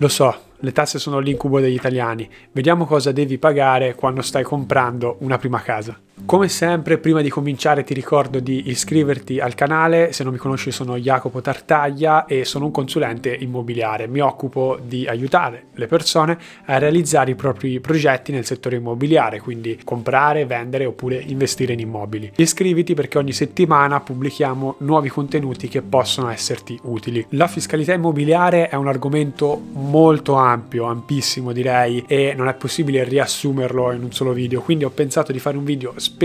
Lo so, le tasse sono l'incubo degli italiani. Vediamo cosa devi pagare quando stai comprando una prima casa. Come sempre, prima di cominciare ti ricordo di iscriverti al canale, se non mi conosci sono Jacopo Tartaglia e sono un consulente immobiliare. Mi occupo di aiutare le persone a realizzare i propri progetti nel settore immobiliare, quindi comprare, vendere oppure investire in immobili. Iscriviti perché ogni settimana pubblichiamo nuovi contenuti che possono esserti utili. La fiscalità immobiliare è un argomento molto ampio, ampissimo direi, e non è possibile riassumerlo in un solo video, quindi ho pensato di fare un video specifico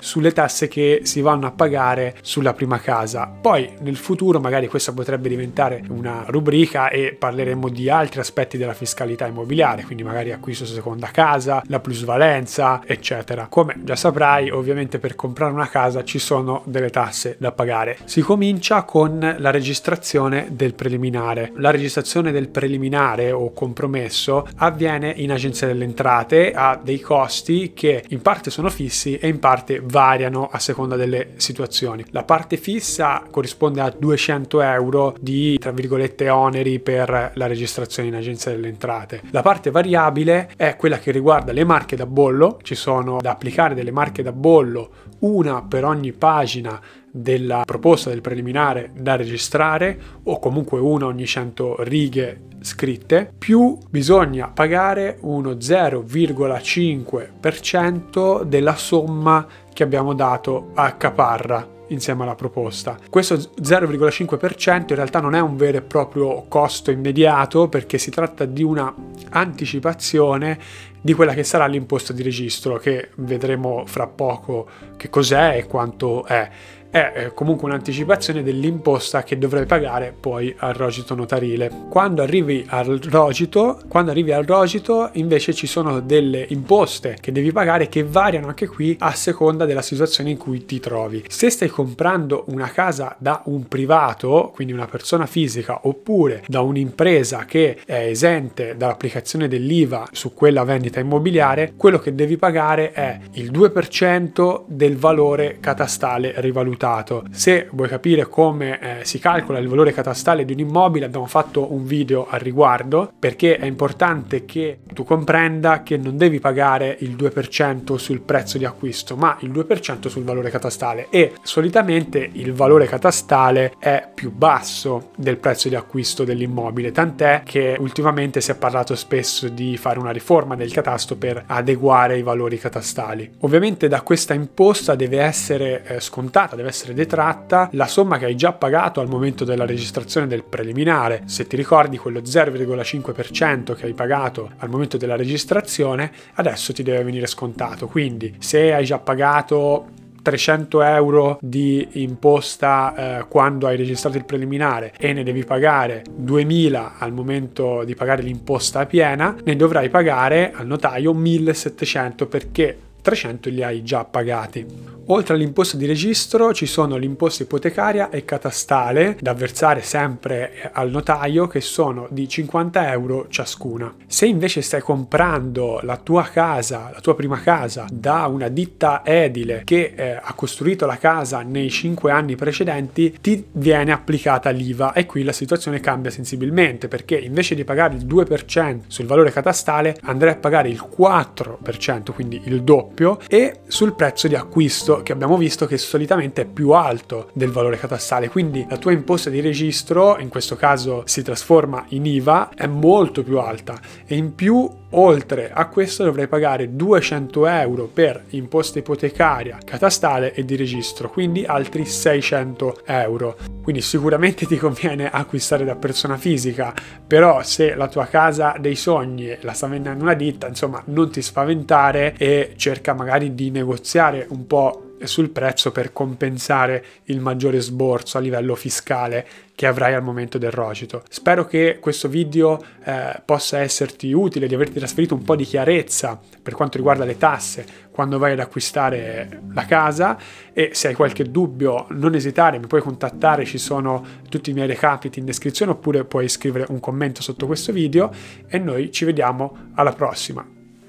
sulle tasse che si vanno a pagare sulla prima casa. Poi nel futuro magari questa potrebbe diventare una rubrica e parleremo di altri aspetti della fiscalità immobiliare, quindi magari acquisto seconda casa, la plusvalenza, eccetera. Come già saprai, ovviamente per comprare una casa ci sono delle tasse da pagare. Si comincia con la registrazione del preliminare. La registrazione del preliminare o compromesso avviene in agenzia delle entrate, ha dei costi che in parte sono fissi fissi e in parte variano a seconda delle situazioni. La parte fissa corrisponde a 200 euro di, tra virgolette, oneri per la registrazione in agenzia delle entrate. La parte variabile è quella che riguarda le marche da bollo, ci sono da applicare delle marche da bollo, una per ogni pagina della proposta del preliminare da registrare o comunque una ogni 100 righe scritte, più bisogna pagare uno 0,5% della somma che abbiamo dato a caparra insieme alla proposta. Questo 0,5% in realtà non è un vero e proprio costo immediato perché si tratta di una anticipazione di quella che sarà l'imposta di registro che vedremo fra poco che cos'è e quanto è è comunque un'anticipazione dell'imposta che dovrai pagare poi al rogito notarile. Quando arrivi al rogito, quando arrivi al rogito invece ci sono delle imposte che devi pagare che variano anche qui a seconda della situazione in cui ti trovi. Se stai comprando una casa da un privato, quindi una persona fisica, oppure da un'impresa che è esente dall'applicazione dell'IVA su quella vendita immobiliare, quello che devi pagare è il 2% del valore catastale rivalutato risultato. Se vuoi capire come eh, si calcola il valore catastale di un immobile, abbiamo fatto un video al riguardo perché è importante che tu comprenda che non devi pagare il 2% sul prezzo di acquisto, ma il 2% sul valore catastale e solitamente il valore catastale è più basso del prezzo di acquisto dell'immobile, tant'è che ultimamente si è parlato spesso di fare una riforma del catasto per adeguare i valori catastali. Ovviamente da questa imposta deve essere eh, scontata, deve essere essere detratta la somma che hai già pagato al momento della registrazione del preliminare. Se ti ricordi quello 0,5% che hai pagato al momento della registrazione, adesso ti deve venire scontato. Quindi se hai già pagato 300 euro di imposta eh, quando hai registrato il preliminare e ne devi pagare 2000 al momento di pagare l'imposta piena, ne dovrai pagare al notaio 1700 perché 300 li hai già pagati. Oltre all'imposta di registro ci sono l'imposta ipotecaria e catastale da versare sempre al notaio che sono di 50 euro ciascuna. Se invece stai comprando la tua casa, la tua prima casa da una ditta edile che eh, ha costruito la casa nei 5 anni precedenti, ti viene applicata l'IVA e qui la situazione cambia sensibilmente perché invece di pagare il 2% sul valore catastale andrai a pagare il 4%, quindi il doppio, e sul prezzo di acquisto che abbiamo visto che solitamente è più alto del valore catastale, quindi la tua imposta di registro, in questo caso si trasforma in IVA, è molto più alta e in più oltre a questo dovrai pagare 200 euro per imposta ipotecaria, catastale e di registro, quindi altri 600 euro. Quindi sicuramente ti conviene acquistare da persona fisica, però se la tua casa dei sogni la sta vendendo una ditta, insomma non ti spaventare e cerca magari di negoziare un po' sul prezzo per compensare il maggiore sborso a livello fiscale che avrai al momento del rogito. Spero che questo video eh, possa esserti utile, di averti trasferito un po' di chiarezza per quanto riguarda le tasse quando vai ad acquistare la casa e se hai qualche dubbio non esitare, mi puoi contattare, ci sono tutti i miei recapiti in descrizione oppure puoi scrivere un commento sotto questo video e noi ci vediamo alla prossima.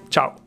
Ciao!